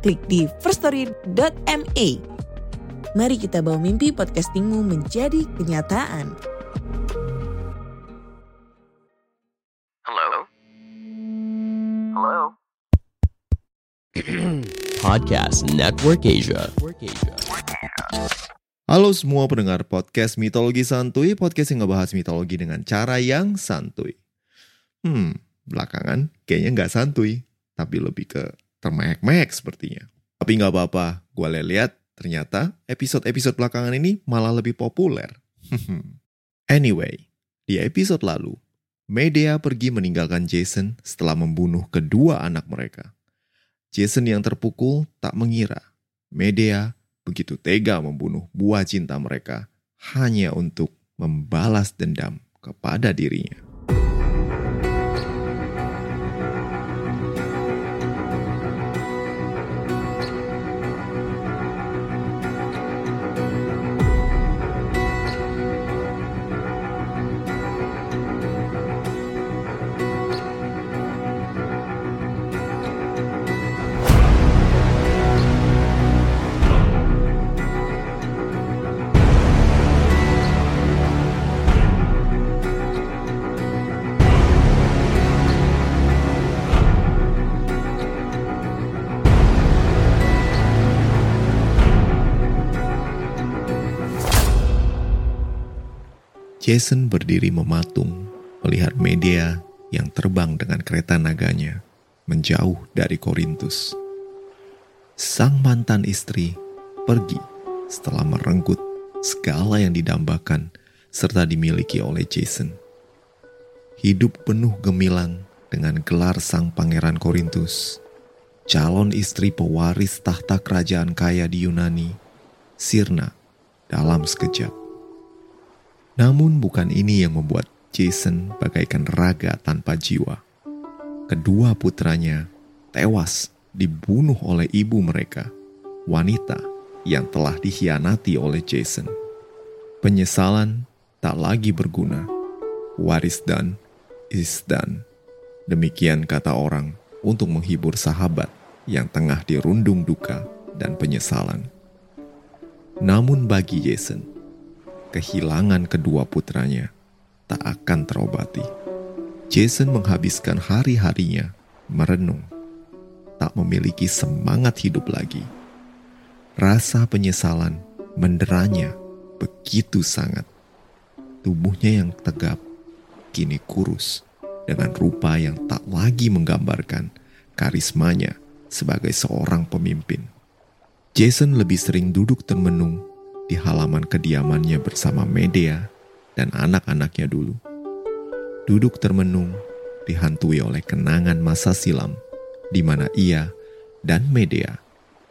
klik di firststory.me. Mari kita bawa mimpi podcastingmu menjadi kenyataan. Hello? Hello? Podcast Network Asia. Halo semua pendengar podcast Mitologi Santuy, podcast yang ngebahas mitologi dengan cara yang santuy. Hmm, belakangan kayaknya nggak santuy, tapi lebih ke termehek-mehek sepertinya. Tapi nggak apa-apa, gue lihat ternyata episode-episode belakangan ini malah lebih populer. anyway, di episode lalu, Medea pergi meninggalkan Jason setelah membunuh kedua anak mereka. Jason yang terpukul tak mengira Medea begitu tega membunuh buah cinta mereka hanya untuk membalas dendam kepada dirinya. Jason berdiri mematung melihat Medea yang terbang dengan kereta naganya menjauh dari Korintus. Sang mantan istri pergi setelah merenggut segala yang didambakan serta dimiliki oleh Jason. Hidup penuh gemilang dengan gelar sang pangeran Korintus, calon istri pewaris tahta kerajaan kaya di Yunani, sirna dalam sekejap. Namun bukan ini yang membuat Jason bagaikan raga tanpa jiwa. Kedua putranya tewas dibunuh oleh ibu mereka, wanita yang telah dikhianati oleh Jason. Penyesalan tak lagi berguna. Waris dan is done. Demikian kata orang untuk menghibur sahabat yang tengah dirundung duka dan penyesalan. Namun bagi Jason, kehilangan kedua putranya tak akan terobati. Jason menghabiskan hari-harinya merenung, tak memiliki semangat hidup lagi. Rasa penyesalan menderanya begitu sangat. Tubuhnya yang tegap kini kurus dengan rupa yang tak lagi menggambarkan karismanya sebagai seorang pemimpin. Jason lebih sering duduk termenung di halaman kediamannya bersama Medea dan anak-anaknya dulu. Duduk termenung, dihantui oleh kenangan masa silam, di mana ia dan Medea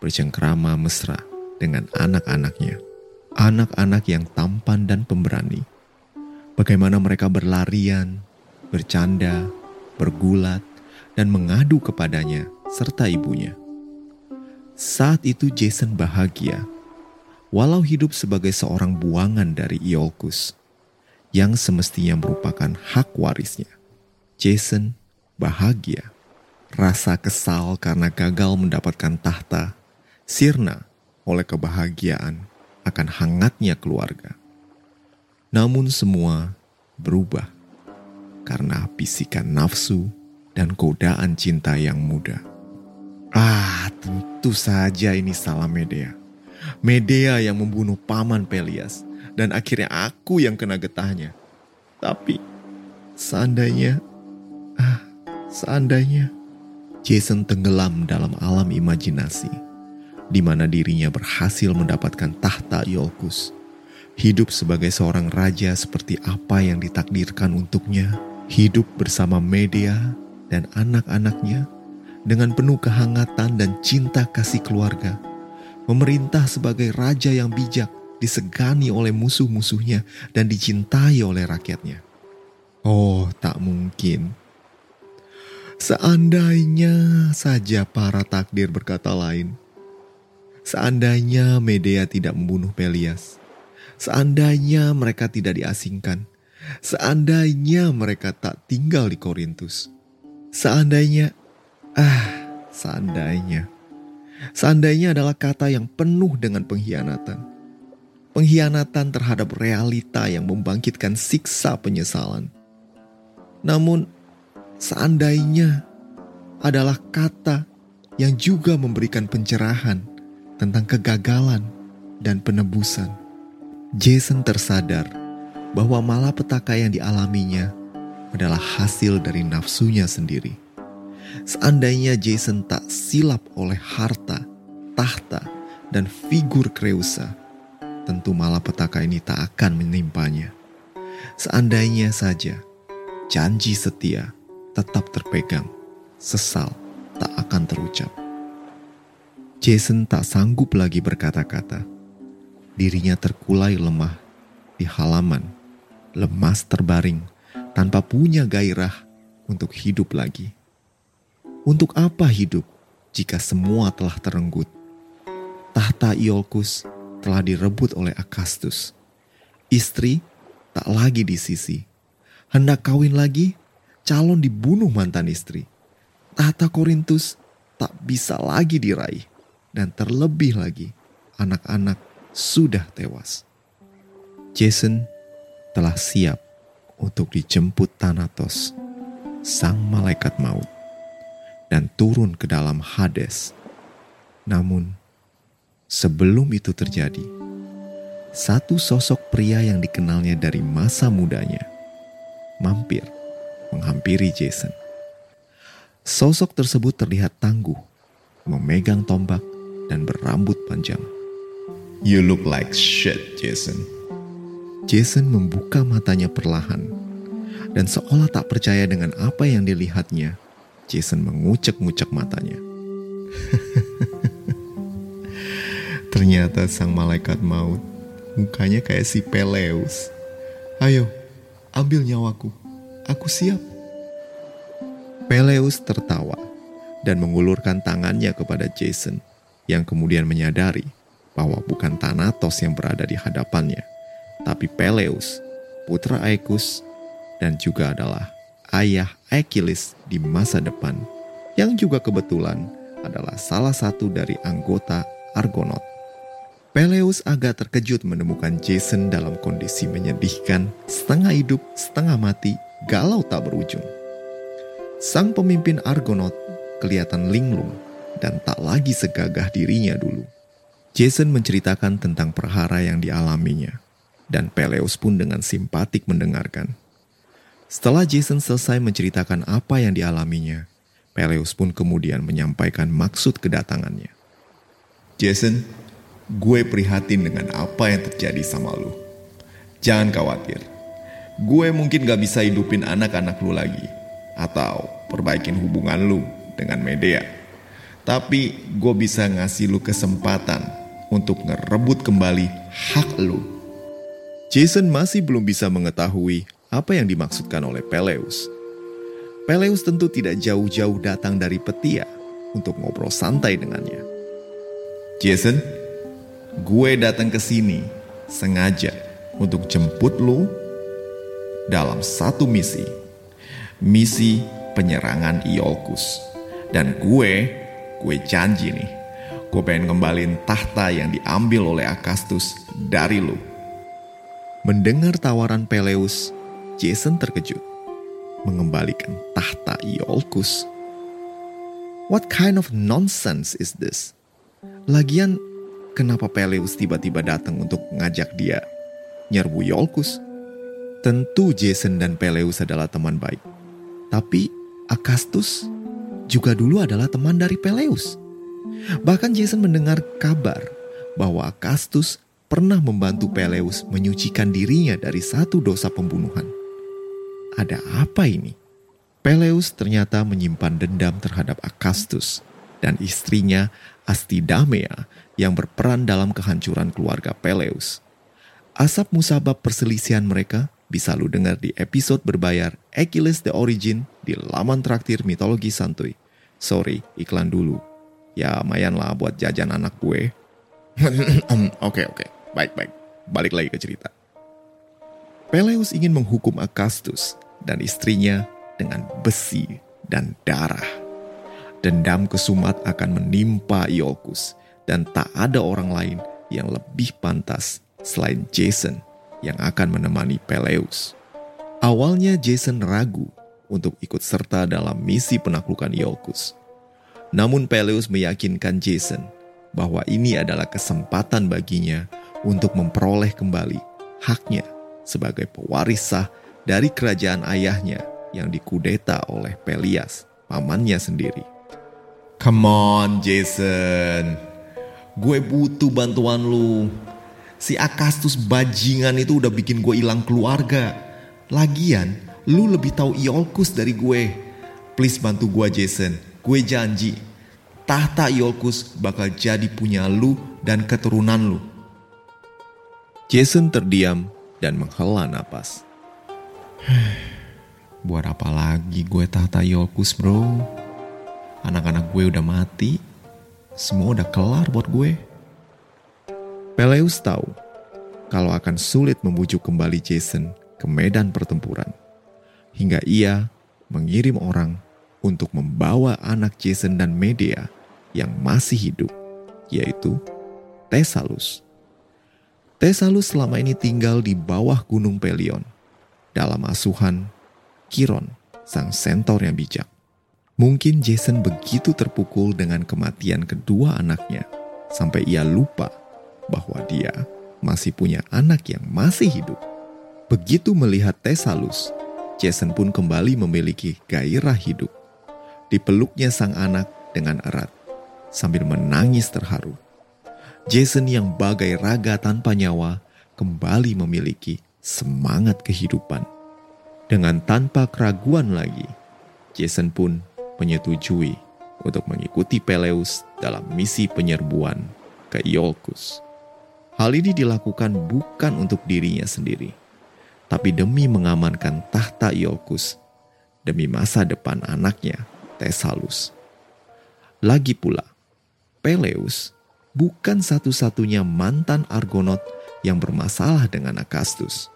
bercengkrama mesra dengan anak-anaknya. Anak-anak yang tampan dan pemberani. Bagaimana mereka berlarian, bercanda, bergulat, dan mengadu kepadanya serta ibunya. Saat itu Jason bahagia walau hidup sebagai seorang buangan dari Iolcus yang semestinya merupakan hak warisnya. Jason bahagia, rasa kesal karena gagal mendapatkan tahta, sirna oleh kebahagiaan akan hangatnya keluarga. Namun semua berubah karena bisikan nafsu dan godaan cinta yang muda. Ah, tentu saja ini salah Medea. Medea yang membunuh paman Pelias dan akhirnya aku yang kena getahnya. Tapi seandainya, ah, seandainya Jason tenggelam dalam alam imajinasi di mana dirinya berhasil mendapatkan tahta Iolcus. Hidup sebagai seorang raja seperti apa yang ditakdirkan untuknya. Hidup bersama Medea dan anak-anaknya dengan penuh kehangatan dan cinta kasih keluarga, memerintah sebagai raja yang bijak, disegani oleh musuh-musuhnya, dan dicintai oleh rakyatnya. Oh, tak mungkin. Seandainya saja para takdir berkata lain. Seandainya Medea tidak membunuh Pelias. Seandainya mereka tidak diasingkan. Seandainya mereka tak tinggal di Korintus. Seandainya, ah, seandainya. Seandainya adalah kata yang penuh dengan pengkhianatan. Pengkhianatan terhadap realita yang membangkitkan siksa penyesalan. Namun, seandainya adalah kata yang juga memberikan pencerahan tentang kegagalan dan penebusan. Jason tersadar bahwa malapetaka yang dialaminya adalah hasil dari nafsunya sendiri. Seandainya Jason tak silap oleh harta, tahta, dan figur Kreusa, tentu malapetaka ini tak akan menimpanya. Seandainya saja janji setia tetap terpegang, sesal tak akan terucap. Jason tak sanggup lagi berkata-kata. Dirinya terkulai lemah di halaman, lemas terbaring, tanpa punya gairah untuk hidup lagi. Untuk apa hidup jika semua telah terenggut? Tahta Iolcus telah direbut oleh Akastus. Istri tak lagi di sisi. Hendak kawin lagi, calon dibunuh mantan istri. Tahta Korintus tak bisa lagi diraih. Dan terlebih lagi, anak-anak sudah tewas. Jason telah siap untuk dijemput Thanatos, sang malaikat maut, dan turun ke dalam Hades. Namun, sebelum itu terjadi, satu sosok pria yang dikenalnya dari masa mudanya mampir menghampiri Jason. Sosok tersebut terlihat tangguh, memegang tombak dan berambut panjang. You look like shit, Jason. Jason membuka matanya perlahan, dan seolah tak percaya dengan apa yang dilihatnya, Jason mengucek-ngucek matanya. Ternyata sang malaikat maut mukanya kayak si Peleus. Ayo, ambil nyawaku. Aku siap. Peleus tertawa dan mengulurkan tangannya kepada Jason yang kemudian menyadari bahwa bukan Thanatos yang berada di hadapannya, tapi Peleus, putra Aekus, dan juga adalah ayah Achilles di masa depan, yang juga kebetulan adalah salah satu dari anggota Argonaut. Peleus agak terkejut menemukan Jason dalam kondisi menyedihkan, setengah hidup, setengah mati, galau tak berujung. Sang pemimpin Argonaut kelihatan linglung dan tak lagi segagah dirinya dulu. Jason menceritakan tentang perhara yang dialaminya, dan Peleus pun dengan simpatik mendengarkan. Setelah Jason selesai menceritakan apa yang dialaminya, Peleus pun kemudian menyampaikan maksud kedatangannya. Jason, gue prihatin dengan apa yang terjadi sama lu. Jangan khawatir, gue mungkin gak bisa hidupin anak-anak lu lagi, atau perbaikin hubungan lu dengan media. Tapi gue bisa ngasih lu kesempatan untuk ngerebut kembali hak lu. Jason masih belum bisa mengetahui apa yang dimaksudkan oleh Peleus. Peleus tentu tidak jauh-jauh datang dari Petia untuk ngobrol santai dengannya. Jason, gue datang ke sini sengaja untuk jemput lu dalam satu misi. Misi penyerangan Iolcus. Dan gue, gue janji nih, gue pengen ngembalin tahta yang diambil oleh Akastus dari lu. Mendengar tawaran Peleus, Jason terkejut. Mengembalikan tahta Iolcus. What kind of nonsense is this? Lagian, kenapa Peleus tiba-tiba datang untuk ngajak dia nyerbu Iolcus? Tentu Jason dan Peleus adalah teman baik. Tapi Akastus juga dulu adalah teman dari Peleus. Bahkan Jason mendengar kabar bahwa Akastus pernah membantu Peleus menyucikan dirinya dari satu dosa pembunuhan. Ada apa ini? Peleus ternyata menyimpan dendam terhadap Akastus dan istrinya Astidamea yang berperan dalam kehancuran keluarga Peleus. Asap musabab perselisihan mereka bisa lu dengar di episode berbayar Achilles The Origin di laman traktir mitologi santuy. Sorry, iklan dulu. Ya lumayan lah buat jajan anak gue. Oke oke, baik baik. Balik lagi ke cerita. Peleus ingin menghukum Akastus dan istrinya dengan besi dan darah. Dendam kesumat akan menimpa Iolcus dan tak ada orang lain yang lebih pantas selain Jason yang akan menemani Peleus. Awalnya Jason ragu untuk ikut serta dalam misi penaklukan Iolcus. Namun Peleus meyakinkan Jason bahwa ini adalah kesempatan baginya untuk memperoleh kembali haknya sebagai pewaris sah dari kerajaan ayahnya yang dikudeta oleh Pelias, pamannya sendiri. Come on, Jason. Gue butuh bantuan lu. Si Akastus bajingan itu udah bikin gue hilang keluarga. Lagian, lu lebih tahu Iolcus dari gue. Please bantu gue Jason. Gue janji, tahta Iolcus bakal jadi punya lu dan keturunan lu. Jason terdiam dan menghela napas. Buat apa lagi gue tahta Iolcus bro? Anak-anak gue udah mati. Semua udah kelar buat gue. Peleus tahu kalau akan sulit membujuk kembali Jason ke medan pertempuran. Hingga ia mengirim orang untuk membawa anak Jason dan Medea yang masih hidup, yaitu Tesalus. Tesalus selama ini tinggal di bawah Gunung Pelion, dalam asuhan Kiron, sang sentor yang bijak. Mungkin Jason begitu terpukul dengan kematian kedua anaknya, sampai ia lupa bahwa dia masih punya anak yang masih hidup. Begitu melihat Tesalus, Jason pun kembali memiliki gairah hidup. Dipeluknya sang anak dengan erat, sambil menangis terharu. Jason yang bagai raga tanpa nyawa kembali memiliki semangat kehidupan. Dengan tanpa keraguan lagi, Jason pun menyetujui untuk mengikuti Peleus dalam misi penyerbuan ke Iolcus. Hal ini dilakukan bukan untuk dirinya sendiri, tapi demi mengamankan tahta Iolcus, demi masa depan anaknya, Tesalus. Lagi pula, Peleus bukan satu-satunya mantan Argonaut yang bermasalah dengan Akastus.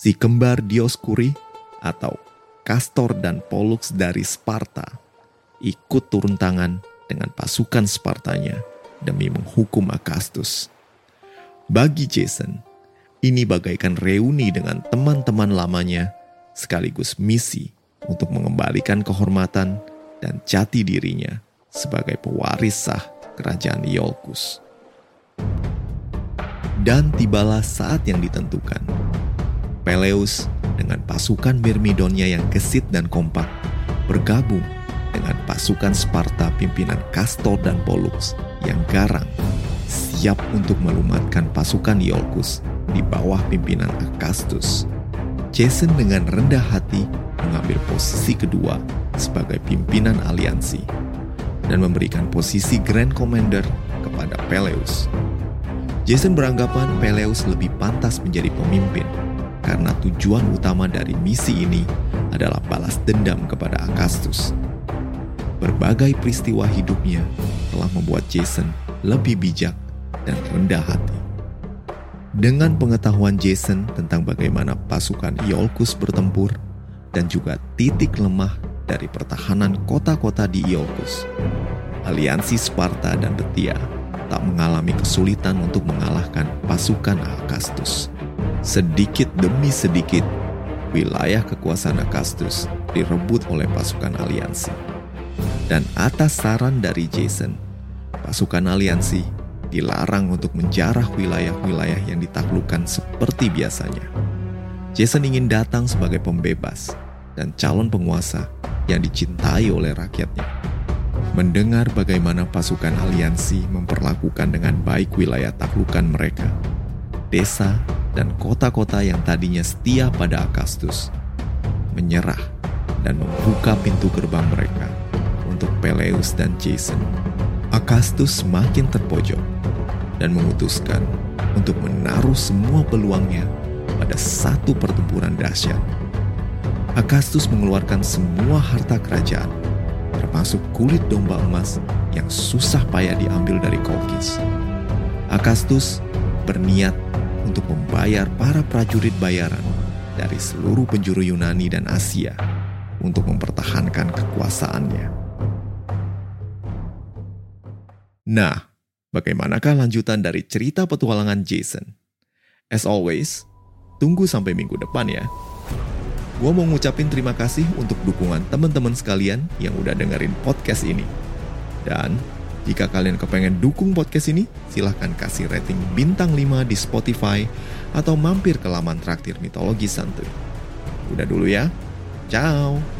Si kembar Dioskuri atau Castor dan Pollux dari Sparta ikut turun tangan dengan pasukan Spartanya demi menghukum Akastus. Bagi Jason, ini bagaikan reuni dengan teman-teman lamanya sekaligus misi untuk mengembalikan kehormatan dan jati dirinya sebagai pewaris sah kerajaan Iolcus. Dan tibalah saat yang ditentukan. Peleus dengan pasukan Myrmidonnya yang gesit dan kompak bergabung dengan pasukan Sparta pimpinan Castor dan Pollux yang garang siap untuk melumatkan pasukan Iolcus di bawah pimpinan Akastus. Jason dengan rendah hati mengambil posisi kedua sebagai pimpinan aliansi dan memberikan posisi Grand Commander kepada Peleus. Jason beranggapan Peleus lebih pantas menjadi pemimpin karena tujuan utama dari misi ini adalah balas dendam kepada Akastus. Berbagai peristiwa hidupnya telah membuat Jason lebih bijak dan rendah hati. Dengan pengetahuan Jason tentang bagaimana pasukan Iolcus bertempur dan juga titik lemah dari pertahanan kota-kota di Iolcus, aliansi Sparta dan Betia tak mengalami kesulitan untuk mengalahkan pasukan Akastus. Sedikit demi sedikit, wilayah kekuasaan Akastus direbut oleh pasukan aliansi. Dan atas saran dari Jason, pasukan aliansi dilarang untuk menjarah wilayah-wilayah yang ditaklukkan seperti biasanya. Jason ingin datang sebagai pembebas dan calon penguasa yang dicintai oleh rakyatnya. Mendengar bagaimana pasukan aliansi memperlakukan dengan baik wilayah taklukan mereka, desa dan kota-kota yang tadinya setia pada Akastus, menyerah dan membuka pintu gerbang mereka untuk Peleus dan Jason. Akastus semakin terpojok dan memutuskan untuk menaruh semua peluangnya pada satu pertempuran dahsyat. Akastus mengeluarkan semua harta kerajaan, termasuk kulit domba emas yang susah payah diambil dari Kolkis. Akastus berniat untuk membayar para prajurit bayaran dari seluruh penjuru Yunani dan Asia untuk mempertahankan kekuasaannya. Nah, bagaimanakah lanjutan dari cerita petualangan Jason? As always, tunggu sampai minggu depan ya. Gue mau ngucapin terima kasih untuk dukungan teman-teman sekalian yang udah dengerin podcast ini. Dan jika kalian kepengen dukung podcast ini, silahkan kasih rating bintang 5 di Spotify atau mampir ke laman traktir mitologi santuy. Udah dulu ya. Ciao.